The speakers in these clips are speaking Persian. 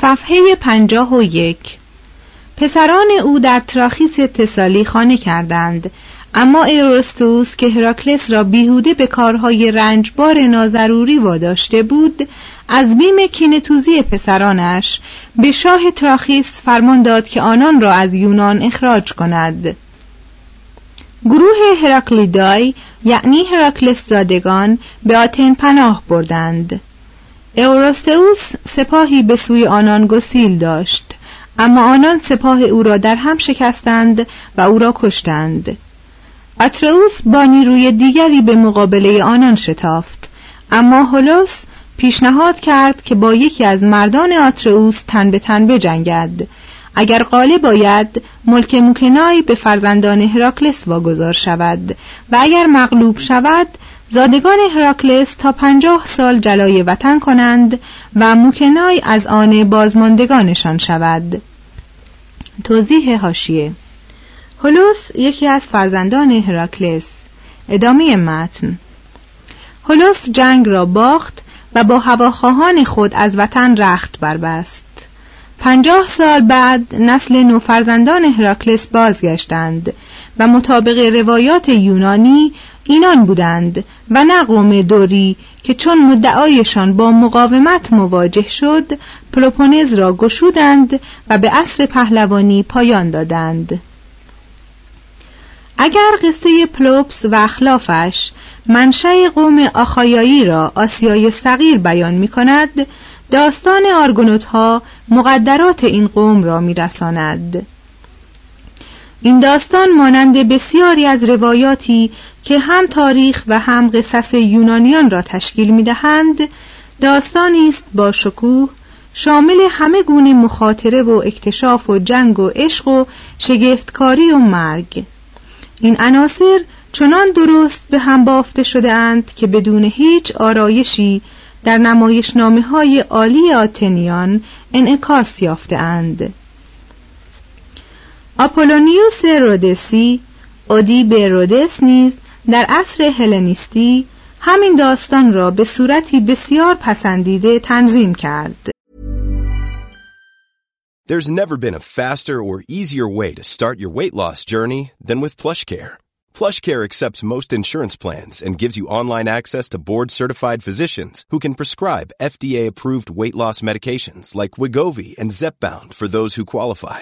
صفحه پنجاه و یک. پسران او در تراخیس تسالی خانه کردند اما ایروستوس که هراکلس را بیهوده به کارهای رنجبار ناضروری واداشته بود از بیم کینتوزی پسرانش به شاه تراخیس فرمان داد که آنان را از یونان اخراج کند. گروه هراکلیدای یعنی هراکلس زادگان به آتن پناه بردند. اوروستئوس سپاهی به سوی آنان گسیل داشت. اما آنان سپاه او را در هم شکستند و او را کشتند. اتروس با نیروی دیگری به مقابله آنان شتافت. اما هولوس پیشنهاد کرد که با یکی از مردان آتروس تن به تن بجنگد. اگر غالب باید ملک موکنای به فرزندان هراکلس واگذار شود و اگر مغلوب شود زادگان هراکلس تا پنجاه سال جلای وطن کنند و موکنای از آن بازماندگانشان شود. توضیح هاشیه هولوس یکی از فرزندان هراکلس. ادامه متن. هولوس جنگ را باخت و با هواخواهان خود از وطن رخت بربست. پنجاه سال بعد نسل نوفرزندان هراکلس بازگشتند و مطابق روایات یونانی اینان بودند و نه قوم دوری که چون مدعایشان با مقاومت مواجه شد پلوپونز را گشودند و به عصر پهلوانی پایان دادند اگر قصه پلوپس و اخلافش منشأ قوم آخایایی را آسیای صغیر بیان می کند داستان آرگونوت ها مقدرات این قوم را میرساند. این داستان مانند بسیاری از روایاتی که هم تاریخ و هم قصص یونانیان را تشکیل می دهند داستانی است با شکوه شامل همه گونه مخاطره و اکتشاف و جنگ و عشق و شگفتکاری و مرگ. این عناصر چنان درست به هم بافته شده اند که بدون هیچ آرایشی در نمایشنامه های عالی آتنیان انعکاس یافته اند آپولونیوس رودسی اودی به رودس نیز در عصر هلنیستی همین داستان را به صورتی بسیار پسندیده تنظیم کرد There's never been a faster or easier way to start your weight loss journey than with PlushCare. PlushCare accepts most insurance plans and gives you online access to board-certified physicians who can prescribe FDA-approved weight loss medications like Wigovi and Zepbound for those who qualify.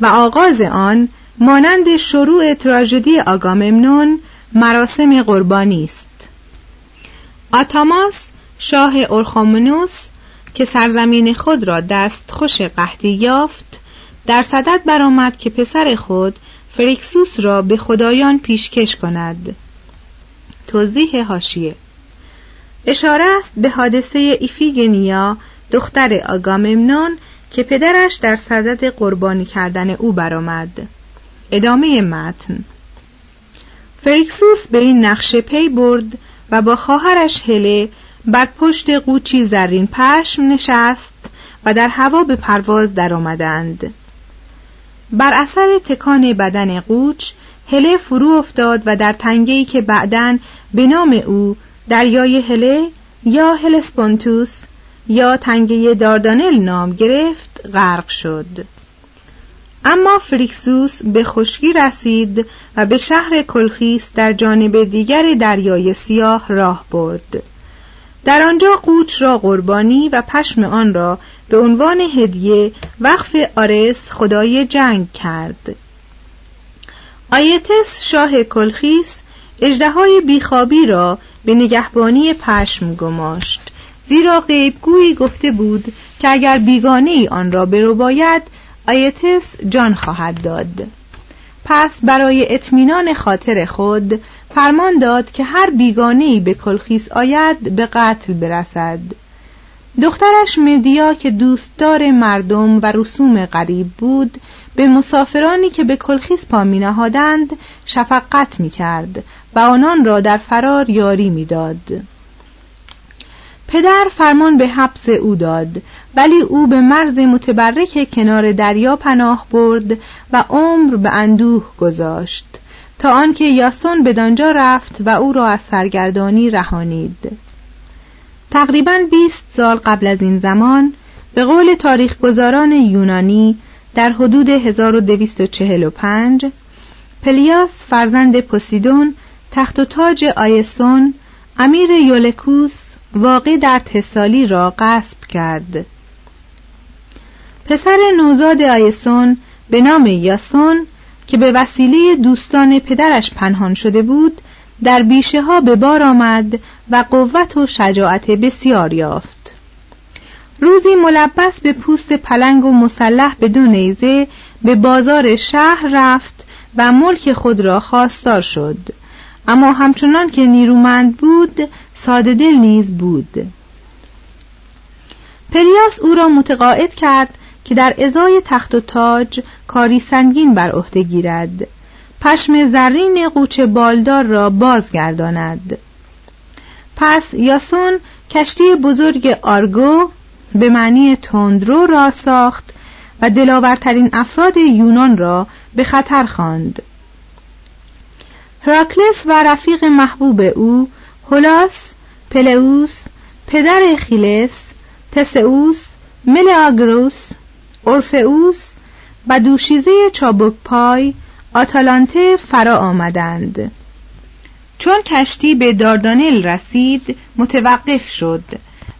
و آغاز آن مانند شروع تراژدی آگاممنون مراسم قربانی است. آتاماس شاه اورخومنوس که سرزمین خود را دستخوش قحطی یافت در صدد برآمد که پسر خود فریکسوس را به خدایان پیشکش کند. توضیح هاشیه اشاره است به حادثه ایفیگنیا دختر آگاممنون که پدرش در صدد قربانی کردن او برآمد ادامه متن فریکسوس به این نقشه پی برد و با خواهرش هله بر پشت قوچی زرین پشم نشست و در هوا به پرواز درآمدند. بر اثر تکان بدن قوچ هله فرو افتاد و در تنگه‌ای که بعدا به نام او دریای هله یا هلسپونتوس یا تنگه داردانل نام گرفت غرق شد. اما فریکسوس به خشکی رسید و به شهر کلخیس در جانب دیگر دریای سیاه راه برد. در آنجا قوچ را قربانی و پشم آن را به عنوان هدیه وقف آرس خدای جنگ کرد. آیتس شاه کلخیس اجدهای بیخوابی را به نگهبانی پشم گماشت. زیرا غیبگویی گفته بود که اگر بیگانه ای آن را باید آیتس جان خواهد داد پس برای اطمینان خاطر خود فرمان داد که هر بیگانه ای به کلخیس آید به قتل برسد دخترش مدیا که دوستدار مردم و رسوم غریب بود به مسافرانی که به کلخیس پا می نهادند شفقت می کرد و آنان را در فرار یاری می داد. پدر فرمان به حبس او داد ولی او به مرز متبرک کنار دریا پناه برد و عمر به اندوه گذاشت تا آنکه یاسون به دانجا رفت و او را از سرگردانی رهانید. تقریبا 20 سال قبل از این زمان به قول تاریخگذاران یونانی در حدود 1245 پلیاس فرزند پوسیدون تخت و تاج آیسون امیر یولکوس واقع در تسالی را غصب کرد. پسر نوزاد آیسون به نام یاسون که به وسیله دوستان پدرش پنهان شده بود در بیشه ها به بار آمد و قوت و شجاعت بسیار یافت. روزی ملبس به پوست پلنگ و مسلح به دو نیزه به بازار شهر رفت و ملک خود را خواستار شد. اما همچنان که نیرومند بود ساده دل نیز بود. پریاس او را متقاعد کرد که در ازای تخت و تاج کاری سنگین بر عهده گیرد. پشم زرین قوچ بالدار را بازگرداند. پس یاسون کشتی بزرگ آرگو به معنی تندرو را ساخت و دلاورترین افراد یونان را به خطر خواند. هراکلس و رفیق محبوب او هولاس پلئوس پدر اخیلس تسئوس ملئاگروس اورفئوس و دوشیزه چابک پای آتالانته فرا آمدند. چون کشتی به داردانل رسید متوقف شد.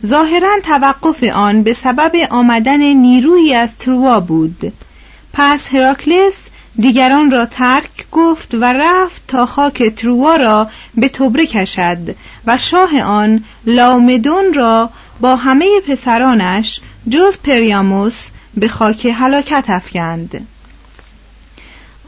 ظاهرا توقف آن به سبب آمدن نیرویی از تروا بود. پس هراکلس دیگران را ترک گفت و رفت تا خاک تروا را به تبره کشد و شاه آن لامدون را با همه پسرانش جز پریاموس به خاک هلاکت افکند.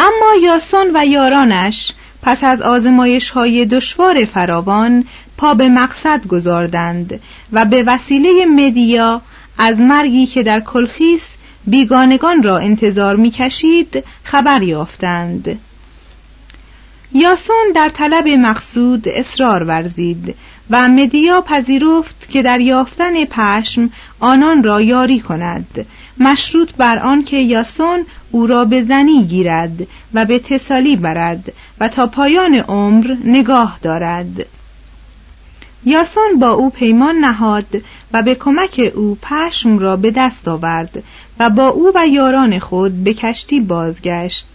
اما یاسون و یارانش پس از آزمایش های دشوار فراوان پا به مقصد گذاردند و به وسیله مدیا از مرگی که در کلخیس بیگانگان را انتظار می‌کشید خبر یافتند. یاسون در طلب مقصود اصرار ورزید و مدیا پذیرفت که در یافتن پشم آنان را یاری کند مشروط بر آن که یاسون او را به زنی گیرد و به تسالی برد و تا پایان عمر نگاه دارد. یاسون با او پیمان نهاد و به کمک او پشم را به دست آورد و با او و یاران خود به کشتی بازگشت.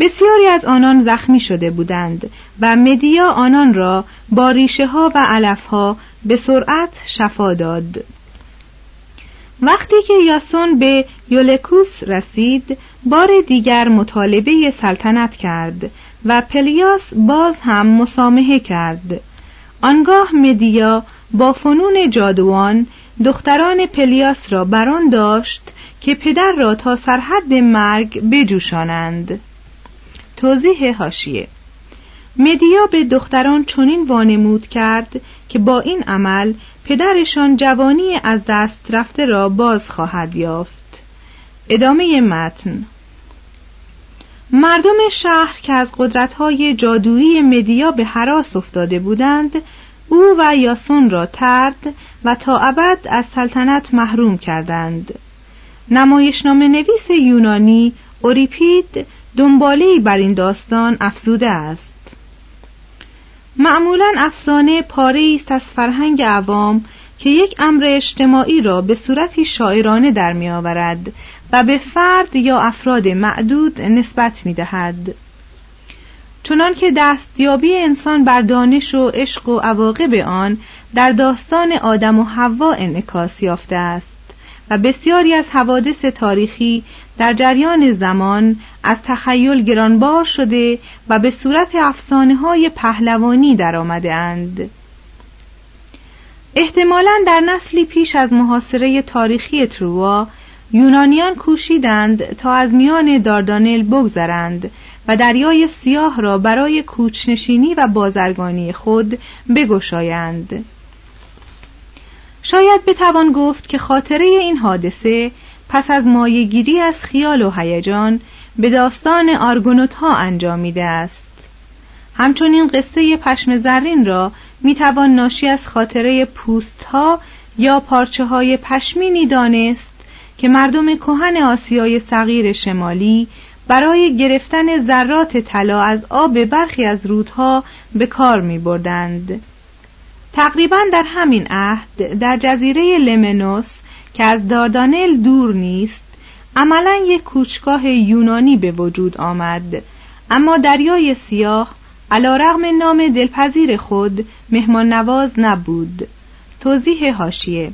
بسیاری از آنان زخمی شده بودند و مدیا آنان را با ریشه ها و علف ها به سرعت شفا داد. وقتی که یاسون به یولکوس رسید بار دیگر مطالبه سلطنت کرد و پلیاس باز هم مسامحه کرد. آنگاه مدیا با فنون جادوان دختران پلیاس را بر آن داشت که پدر را تا سرحد مرگ بجوشانند. توضیح هاشیه مدیا به دختران چنین وانمود کرد که با این عمل پدرشان جوانی از دست رفته را باز خواهد یافت. ادامه متن. مردم شهر که از قدرتهای جادویی مدیا به حراس افتاده بودند او و یاسون را ترد و تا ابد از سلطنت محروم کردند. نمایشنامه نویس یونانی اوریپید دنباله بر این داستان افزوده است معمولا افسانه پاره است از فرهنگ عوام که یک امر اجتماعی را به صورتی شاعرانه در می آورد و به فرد یا افراد معدود نسبت می دهد. چنان که دستیابی انسان بر دانش و عشق و عواقب آن در داستان آدم و حوا انعکاس یافته است و بسیاری از حوادث تاریخی در جریان زمان از تخیل گرانبار شده و به صورت افسانه های پهلوانی در آمده اند. احتمالا در نسلی پیش از محاصره تاریخی تروا یونانیان کوشیدند تا از میان داردانل بگذرند و دریای سیاه را برای کوچنشینی و بازرگانی خود بگشایند شاید بتوان گفت که خاطره این حادثه پس از مایگیری از خیال و هیجان به داستان آرگونوت ها انجامیده است همچنین قصه پشم زرین را می‌توان ناشی از خاطره پوست ها یا پارچه های پشمینی دانست که مردم کهن آسیای صغیر شمالی برای گرفتن ذرات طلا از آب برخی از رودها به کار می بردند. تقریبا در همین عهد در جزیره لمنوس که از داردانل دور نیست عملا یک کوچگاه یونانی به وجود آمد. اما دریای سیاه علا رغم نام دلپذیر خود مهمان نواز نبود. توضیح هاشیه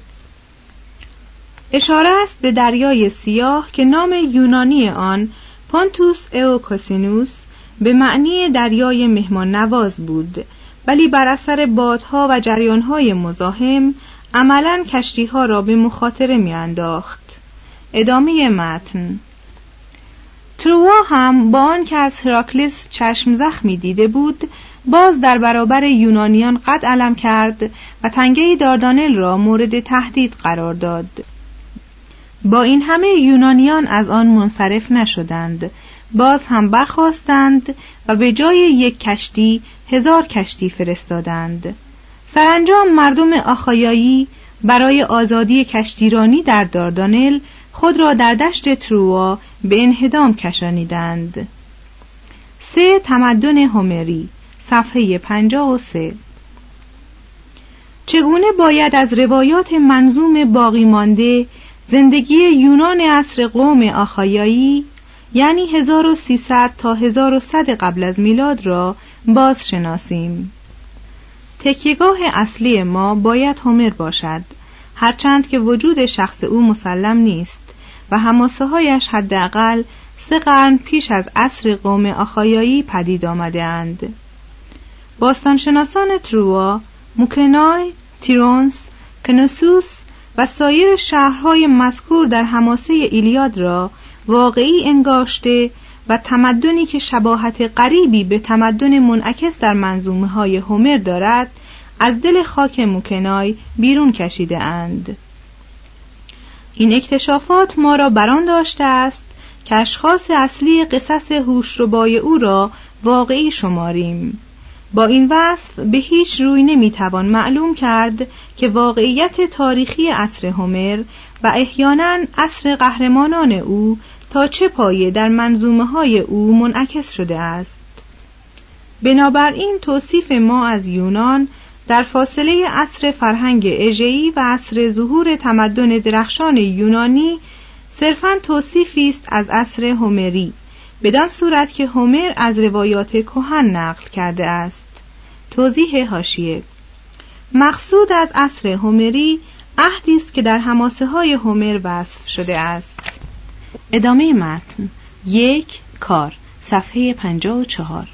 اشاره است به دریای سیاه که نام یونانی آن پانتوس اوکاسینوس به معنی دریای مهمان نواز بود. ولی بر اثر بادها و جریانهای مزاحم عملا کشتیها را به مخاطره میانداخت. ادامه متن. تروا هم با آن که از هراکلیس چشم زخمی دیده بود باز در برابر یونانیان قد علم کرد و تنگه داردانل را مورد تهدید قرار داد. با این همه یونانیان از آن منصرف نشدند. باز هم برخواستند و به جای یک کشتی هزار کشتی فرستادند. سرانجام مردم آخایایی برای آزادی کشتیرانی در داردانل خود را در دشت تروا به انهدام کشانیدند. سه تمدن هومری صفحه پنجاه و سه. چگونه باید از روایات منظوم باقی مانده زندگی یونان عصر قوم آخایایی یعنی 1300 تا 1100 قبل از میلاد را باز شناسیم تکیگاه اصلی ما باید هومر باشد هرچند که وجود شخص او مسلم نیست و هماسه هایش حداقل سه قرن پیش از عصر قوم آخایایی پدید آمده اند. باستانشناسان تروا، موکنای، تیرونس، کنوسوس و سایر شهرهای مذکور در حماسه ایلیاد را واقعی انگاشته و تمدنی که شباهت غریبی به تمدن منعکس در منظومه های هومر دارد از دل خاک موکنای بیرون کشیده اند. این اکتشافات ما را بران داشته است که اشخاص اصلی قصص هوشربای او را واقعی شماریم با این وصف به هیچ روی نمی‌توان معلوم کرد که واقعیت تاریخی عصر هومر و احیانا عصر قهرمانان او تا چه پایه در منظومه های او منعکس شده است؟ بنابراین توصیف ما از یونان در فاصله عصر فرهنگ اژه‌ای و عصر ظهور تمدن درخشان یونانی صرفا توصیفی است از عصر هومری بدان صورت که هومر از روایات کهن نقل کرده است. توضیح هاشیه مقصود از عصر هومری عهدی است که در حماسه های هومر وصف شده است. ادامه متن. یک کار. صفحه 54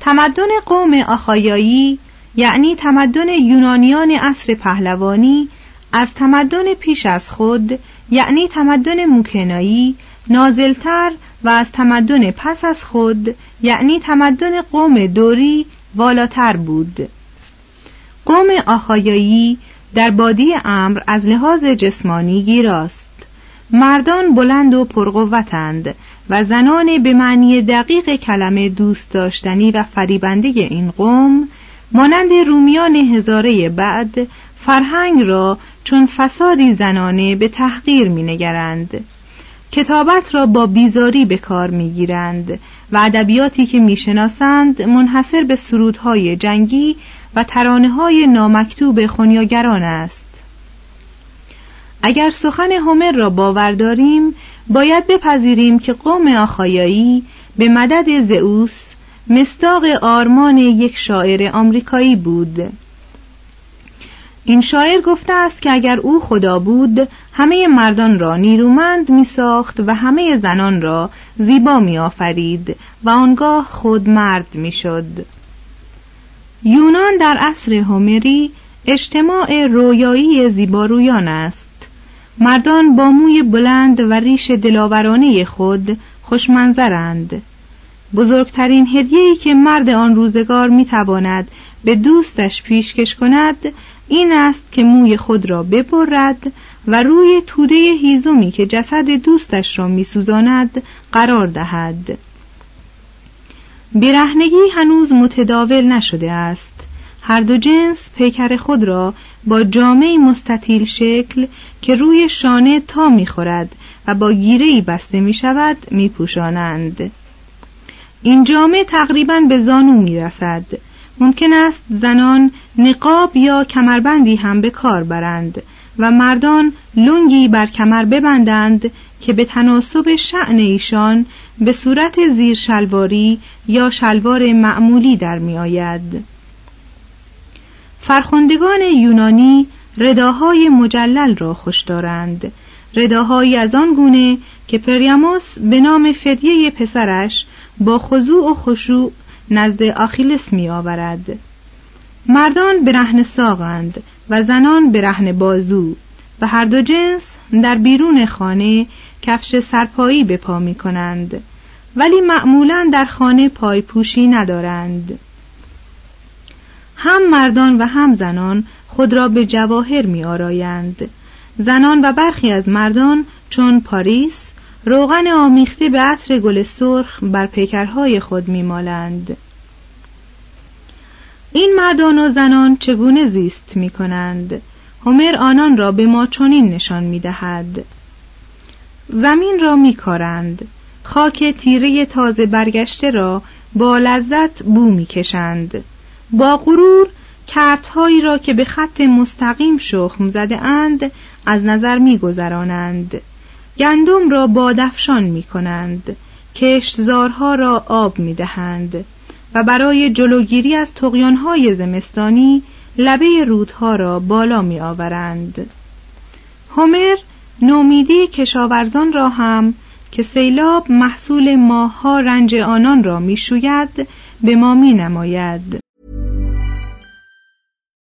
تمدن قوم آخایایی یعنی تمدن یونانیان عصر پهلوانی از تمدن پیش از خود یعنی تمدن موکنایی نازلتر و از تمدن پس از خود یعنی تمدن قوم دوری والاتر بود. قوم آخایایی در بادی امر از لحاظ جسمانی گیراست. مردان بلند و پرقوتند و زنان به معنی دقیق کلمه دوست داشتنی و فریبنده این قوم مانند رومیان هزاره بعد فرهنگ را چون فسادی زنانه به تحقیر مینگرند. کتابت را با بیزاری به کار می‌گیرند و ادبیاتی که می‌شناسند منحصر به سرودهای جنگی و ترانه های نامکتوب خونیاگران است. اگر سخن هومر را باور داریم باید بپذیریم که قوم آخایایی به مدد زئوس مستاق آرمان یک شاعر آمریکایی بود این شاعر گفته است که اگر او خدا بود همه مردان را نیرومند می ساخت و همه زنان را زیبا می آفرید و آنگاه خود مرد می شد. یونان در عصر هومری اجتماع رویایی زیبارویان است مردان با موی بلند و ریش دلاورانه خود خوشمنظرند. بزرگترین هدیه‌ای که مرد آن روزگار می‌تواند به دوستش پیشکش کند این است که موی خود را ببرد و روی توده هیزومی که جسد دوستش را میسوزاند قرار دهد. برهنگی هنوز متداول نشده است. هر دو جنس پیکر خود را با جامعی مستطیل شکل که روی شانه تا می‌خورد و با گیرهی بسته می شود می پوشانند. این جامعه تقریبا به زانو می رسد. ممکن است زنان نقاب یا کمربندی هم به کار برند و مردان لنگی بر کمر ببندند که به تناسب شعن ایشان به صورت زیر شلواری یا شلوار معمولی در می آید. فرخندگان یونانی رداهای مجلل را خوش دارند. رداهایی از آن گونه که پریاموس به نام فدیه پسرش با خضوع و خشوع نزد آخیلس می آورد مردان برهن ساقند و زنان برهن بازو و هر دو جنس در بیرون خانه کفش سرپایی به پا می کنند ولی معمولا در خانه پایپوشی ندارند. هم مردان و هم زنان خود را به جواهر می آرایند. زنان و برخی از مردان چون پاریس روغن آمیخته به عطر گل سرخ بر پیکرهای خود می مالند. این مردان و زنان چگونه زیست می کنند؟ هومر آنان را به ما چنین نشان می دهد. زمین را می کارند. خاک تیره تازه برگشته را با لذت بو می کشند. با غرور کردهایی را که به خط مستقیم شخم زده اند از نظر می گذرانند. گندم را بادفشان می کنند کشتزارها را آب می دهند و برای جلوگیری از تقیانهای زمستانی لبه رودها را بالا می آورند هومر نومیدی کشاورزان را هم که سیلاب محصول ماهها رنج آنان را می‌شوید به ما می نماید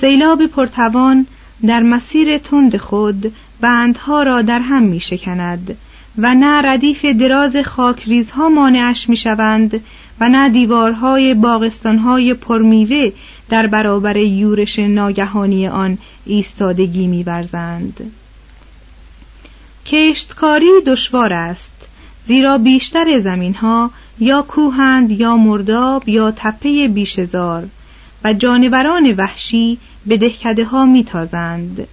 سیلاب پرتوان در مسیر تند خود بندها را در هم می شکند و نه ردیف دراز خاکریزها مانعش می شوند و نه دیوارهای باغستانهای پرمیوه در برابر یورش ناگهانی آن ایستادگی میورزند کشتکاری دشوار است زیرا بیشتر زمینها یا کوهند یا مرداب یا تپه بیشزار. و جانوران وحشی به دهکده ها میتازند.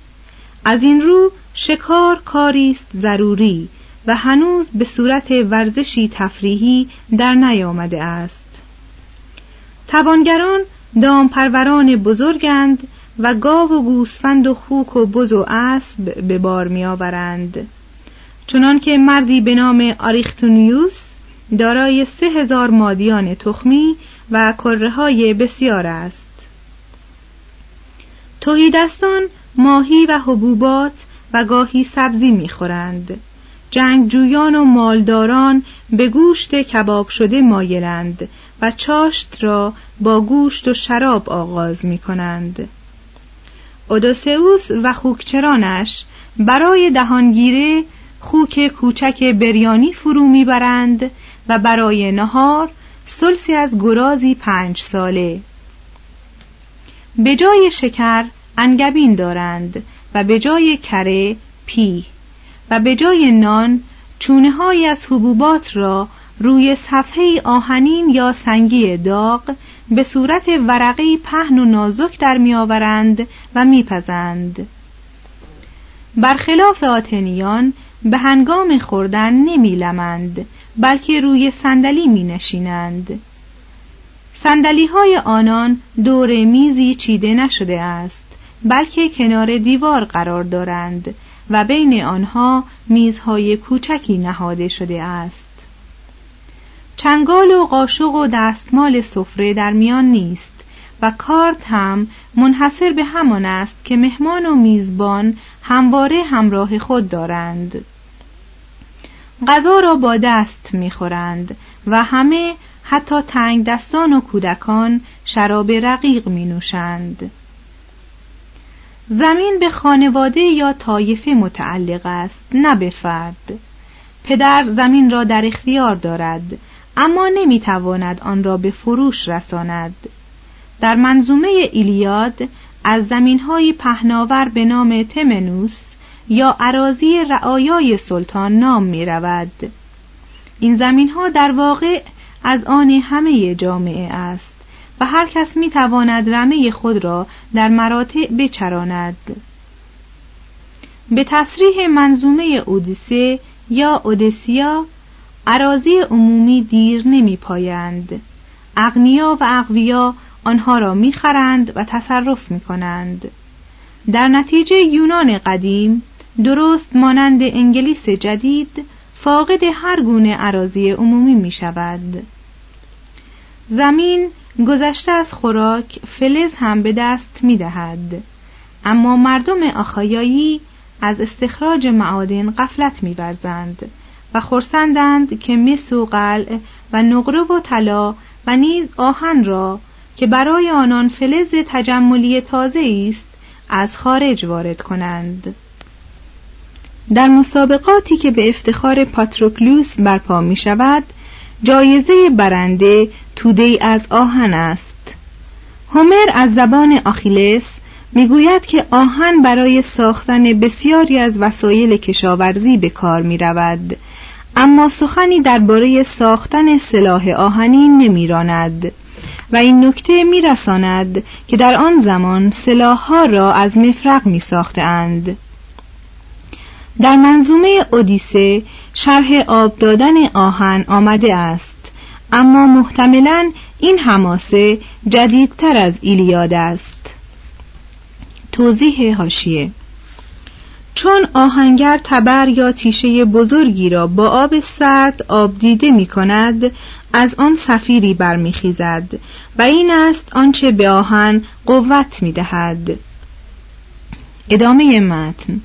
از این رو شکار کاری است ضروری و هنوز به صورت ورزشی تفریحی در نیامده است. توانگران دامپروران بزرگند و گاو و گوسفند و خوک و بز و اسب به بار میآورند. چنانکه مردی به نام آریختونیوس دارای سه هزار مادیان تخمی و کره های بسیار است توهیدستان ماهی و حبوبات و گاهی سبزی می‌خورند جنگجویان و مالداران به گوشت کباب شده مایلند و چاشت را با گوشت و شراب آغاز می کنند. اودوسئوس و خوکچرانش برای دهانگیره خوک کوچک بریانی فرو می‌برند و برای نهار سلسی از گرازی پنج ساله. به جای شکر انگبین دارند و به جای کره پی و به جای نان چونه های از حبوبات را روی صفحه آهنین یا سنگی داغ به صورت ورقی پهن و نازک در میآورند و میپزند. برخلاف آتنیان به هنگام خوردن نمیلمند بلکه روی صندلی می نشینند سندلی های آنان دور میزی چیده نشده است بلکه کنار دیوار قرار دارند و بین آنها میزهای کوچکی نهاده شده است. چنگال و قاشق و دستمال سفره در میان نیست و کارت هم منحصر به همان است که مهمان و میزبان همواره همراه خود دارند. غذا را با دست می‌خورند و همه حتی تنگ دستان و کودکان شراب رقیق می نوشند. زمین به خانواده یا طایفه متعلق است نه به فرد پدر زمین را در اختیار دارد اما نمی‌تواند آن را به فروش رساند در منظومه ایلیاد از زمینهای پهناور به نام تمنوس یا عراضی رعایای سلطان نام می رود. این زمین ها در واقع از آن همه جامعه است و هر کس می تواند رمه خود را در مراتع بچراند. به تصریح منظومه اودیسه یا اودسیا عراضی عمومی دیر نمی پایند اغنیا و اقویا آنها را می‌خرند و تصرف می کنند در نتیجه یونان قدیم درست مانند انگلیس جدید فاقد هر گونه عراضی عمومی می شود. زمین گذشته از خوراک فلز هم به دست می دهد. اما مردم آخایایی از استخراج معادن قفلت می و خرسندند که مس و قلع و نقره و طلا و نیز آهن را که برای آنان فلز تجملی تازه است از خارج وارد کنند. در مسابقاتی که به افتخار پاتروکلوس برپا می شود جایزه برنده توده از آهن است هومر از زبان آخیلس می‌گوید که آهن برای ساختن بسیاری از وسایل کشاورزی به کار می رود اما سخنی درباره ساختن سلاح آهنی نمیراند و این نکته میرساند که در آن زمان سلاحها را از مفرق می ساختند. در منظومه اودیسه شرح آب دادن آهن آمده است. اما محتملا این حماسه جدیدتر از ایلیاد است. توضیح هاشیه چون آهنگر تبر یا تیشه بزرگی را با آب سرد آب دیده می کند از آن سفیری برمیخیزد و این است آنچه به آهن قوت می دهد. ادامه متن.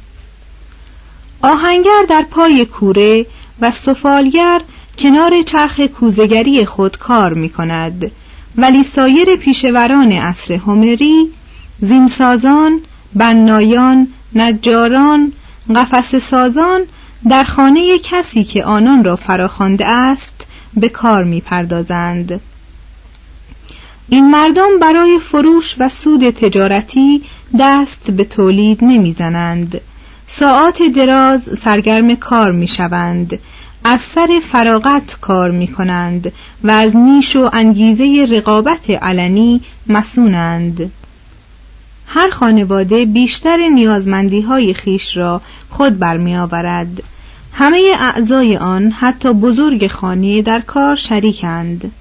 آهنگر در پای کوره و سفالگر کنار چرخ کوزگری خود کار می کند ولی سایر پیشوران عصر هومری زینسازان بنایان نجاران قفس سازان در خانه کسی که آنان را فراخوانده است به کار می پردازند. این مردم برای فروش و سود تجارتی دست به تولید نمی‌زنند. ساعات دراز سرگرم کار می شوند. از سر فراغت کار می کنند و از نیش و انگیزه رقابت علنی مسونند. هر خانواده بیشتر نیازمندی های خیش را خود برمی آورد. همه اعضای آن حتی بزرگ خانه در کار شریکند.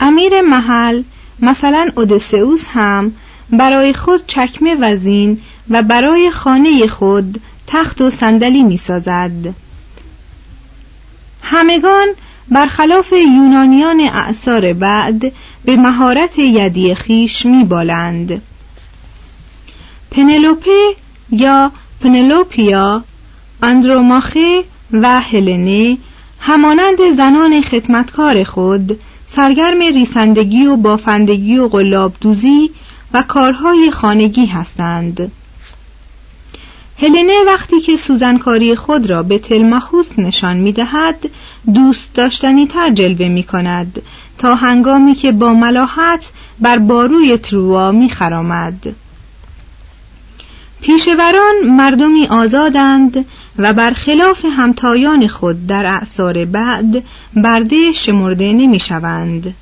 امیر محل مثلا اودسئوس هم برای خود چکمه وزین و برای خانه خود تخت و صندلی می سازد. همگان برخلاف یونانیان اعثار بعد به مهارت یدی خیش می بالند. پنلوپه یا پنلوپیا اندروماخه و هلنه همانند زنان خدمتکار خود سرگرم ریسندگی و بافندگی و قلاب دوزی و کارهای خانگی هستند هلنه وقتی که سوزنکاری خود را به تلمخوس نشان می دهد دوست داشتنی تر جلوه می کند تا هنگامی که با ملاحت بر باروی تروا می خرامد. پیشوران مردمی آزادند و برخلاف همتایان خود در اعثار بعد برده شمرده نمی شوند.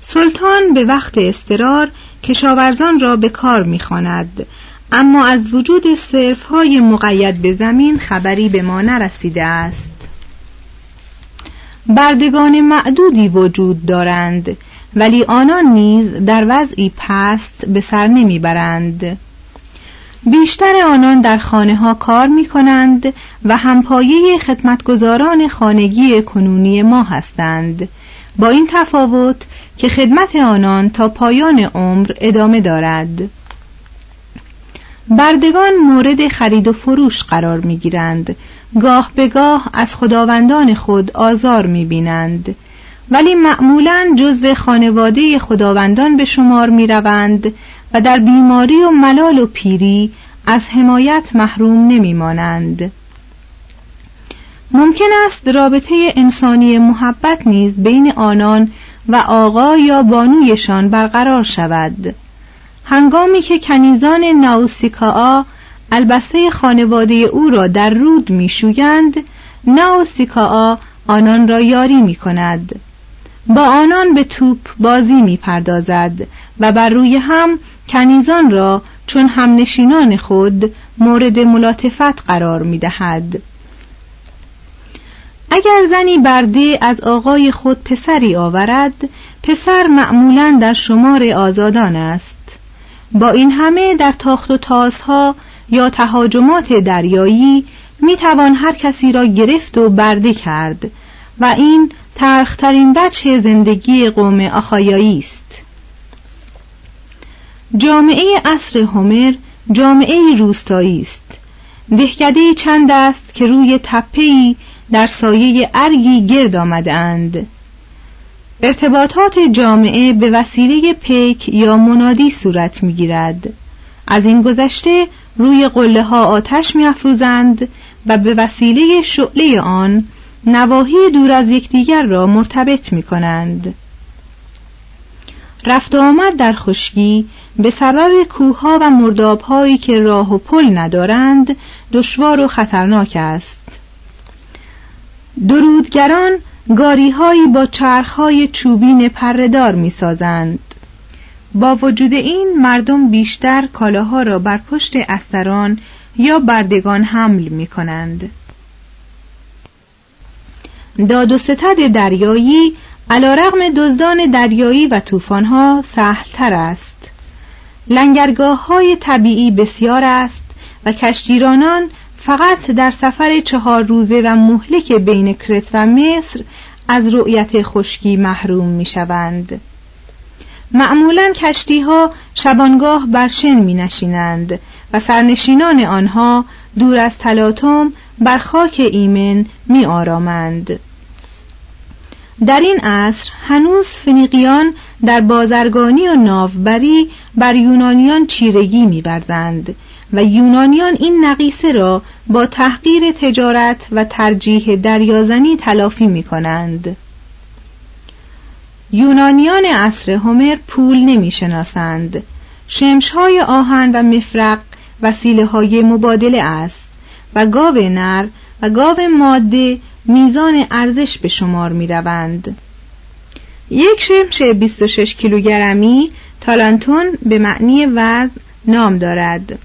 سلطان به وقت استرار کشاورزان را به کار می‌خواند اما از وجود صرف های مقید به زمین خبری به ما نرسیده است. بردگان معدودی وجود دارند ولی آنان نیز در وضعی پست به سر نمی‌برند. بیشتر آنان در خانه ها کار می کنند و همپایه خدمتگزاران خانگی کنونی ما هستند. با این تفاوت که خدمت آنان تا پایان عمر ادامه دارد. بردگان مورد خرید و فروش قرار می گیرند گاه به گاه از خداوندان خود آزار می بینند ولی معمولا جزو خانواده خداوندان به شمار می روند و در بیماری و ملال و پیری از حمایت محروم نمی مانند. ممکن است رابطه انسانی محبت نیز بین آنان و آقا یا بانویشان برقرار شود. هنگامی که کنیزان ناوسیکا البسته خانواده او را در رود میشویند ناوسیکا آنان را یاری می کند با آنان به توپ بازی می پردازد و بر روی هم کنیزان را چون همنشینان خود مورد ملاطفت قرار می دهد. اگر زنی برده از آقای خود پسری آورد پسر معمولا در شمار آزادان است با این همه در تاخت و تازها یا تهاجمات دریایی می توان هر کسی را گرفت و برده کرد و این ترخترین بچه زندگی قوم آخایایی است. جامعه عصر هومر جامعه روستایی است. دهکده چند است که روی تپه‌ای در سایه ارگی گرد آمدهاند ارتباطات جامعه به وسیله پیک یا منادی صورت می‌گیرد از این گذشته روی قله ها آتش میافروزند و به وسیله شعله آن نواحی دور از یکدیگر را مرتبط می کنند. رفت آمد در خشکی به سبب کوهها و مردابهایی که راه و پل ندارند دشوار و خطرناک است درودگران گاریهایی با چرخهای چوبین پردار می سازند. با وجود این مردم بیشتر کالاها را بر پشت استران یا بردگان حمل می کنند. داد و ستد دریایی علا رغم دزدان دریایی و طوفانها سهلتر است لنگرگاه های طبیعی بسیار است و کشتیرانان فقط در سفر چهار روزه و مهلک بین کرت و مصر از رؤیت خشکی محروم می شوند. معمولا کشتی ها شبانگاه بر شن می نشینند و سرنشینان آنها دور از تلاطم بر خاک ایمن می آرامند. در این عصر هنوز فنیقیان در بازرگانی و ناوبری بر یونانیان چیرگی می‌ورزند و یونانیان این نقیصه را با تحقیر تجارت و ترجیح دریازنی تلافی می کنند. یونانیان عصر هومر پول نمی شناسند. شمشهای آهن و مفرق وسیله های مبادله است و گاو نر و گاو ماده میزان ارزش به شمار می روند. یک شمش 26 کیلوگرمی تالانتون به معنی وزن نام دارد.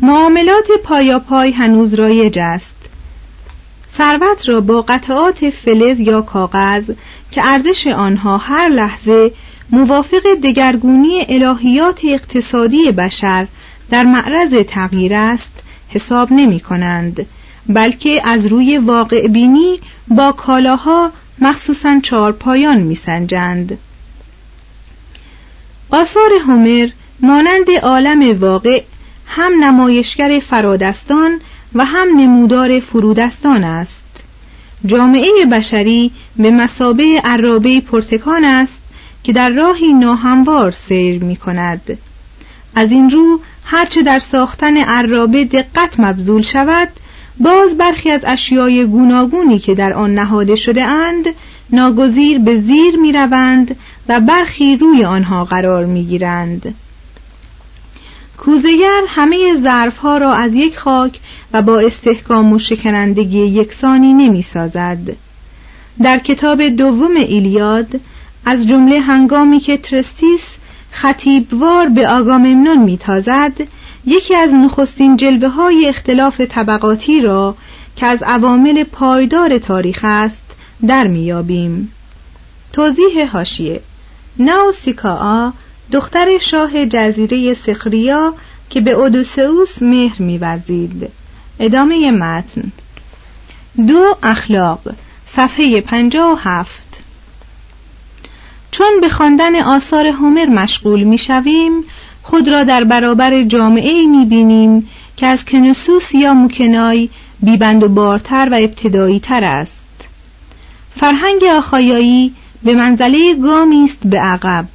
معاملات پای هنوز رایج است. ثروت را با قطعات فلز یا کاغذ که ارزش آنها هر لحظه موافق دگرگونی الهیات اقتصادی بشر در معرض تغییر است حساب نمی کنند بلکه از روی واقع بینی با کالاها مخصوصا چارپایان میسنجند آثار هومر مانند عالم واقع هم نمایشگر فرادستان و هم نمودار فرودستان است جامعه بشری به مسابه عرابه پرتکان است که در راهی ناهموار سیر می کند از این رو هرچه در ساختن عرابه دقت مبذول شود باز برخی از اشیای گوناگونی که در آن نهاده شده اند ناگزیر به زیر می روند و برخی روی آنها قرار می گیرند. کوزگر همه ظرفها را از یک خاک و با استحکام و شکنندگی یکسانی نمی سازد. در کتاب دوم ایلیاد از جمله هنگامی که ترستیس خطیبوار به آگاممنون میتازد یکی از نخستین جلبه های اختلاف طبقاتی را که از عوامل پایدار تاریخ است در میابیم توضیح هاشیه ناوسیکا دختر شاه جزیره سخریا که به اودوسئوس مهر میورزید. ادامه متن. دو اخلاق صفحه پنجاه و هفت. چون به خواندن آثار هومر مشغول می‌شویم خود را در برابر جامعه می بینیم که از کنسوس یا موکنای بیبند و بارتر و ابتدایی تر است. فرهنگ آخایایی به منزله گامی است به عقب.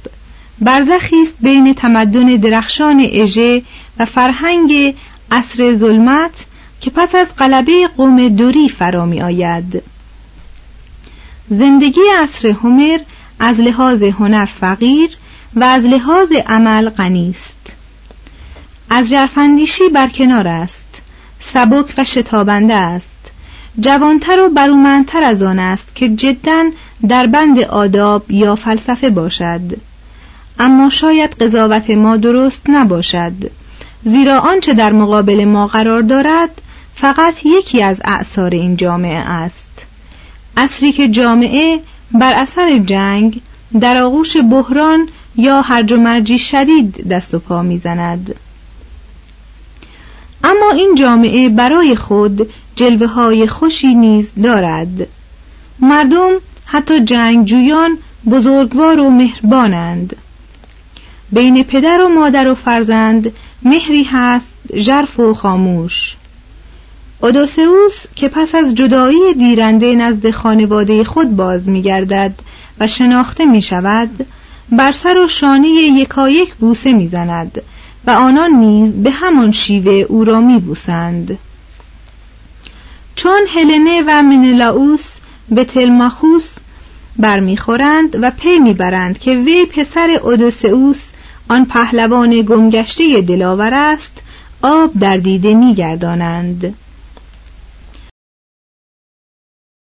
برزخی است بین تمدن درخشان اژه و فرهنگ عصر ظلمت که پس از غلبه قوم دوری فرا می آید. زندگی عصر هومر از لحاظ هنر فقیر و از لحاظ عمل غنی است. از جرفندیشی برکنار است سبک و شتابنده است. جوانتر و برومندتر از آن است که جدا در بند آداب یا فلسفه باشد. اما شاید قضاوت ما درست نباشد. زیرا آنچه در مقابل ما قرار دارد فقط یکی از اعثار این جامعه است. اصری که جامعه بر اثر جنگ در آغوش بحران یا هرج و مرجی شدید دست و پا می‌زند. اما این جامعه برای خود جلوه های خوشی نیز دارد. مردم حتی جنگجویان بزرگوار و مهربانند. بین پدر و مادر و فرزند مهری هست ژرف و خاموش. اودوسئوس که پس از جدایی دیرنده نزد خانواده خود باز میگردد و شناخته می شود بر سر و شانه یکایک بوسه می‌زند و آنان نیز به همان شیوه او را میبوسند. چون هلنه و منلاوس به تلماخوس برمیخورند و پی می‌برند که وی پسر اودوسئوس آن پهلوان گمگشته دلاور است آب در دیده میگردانند.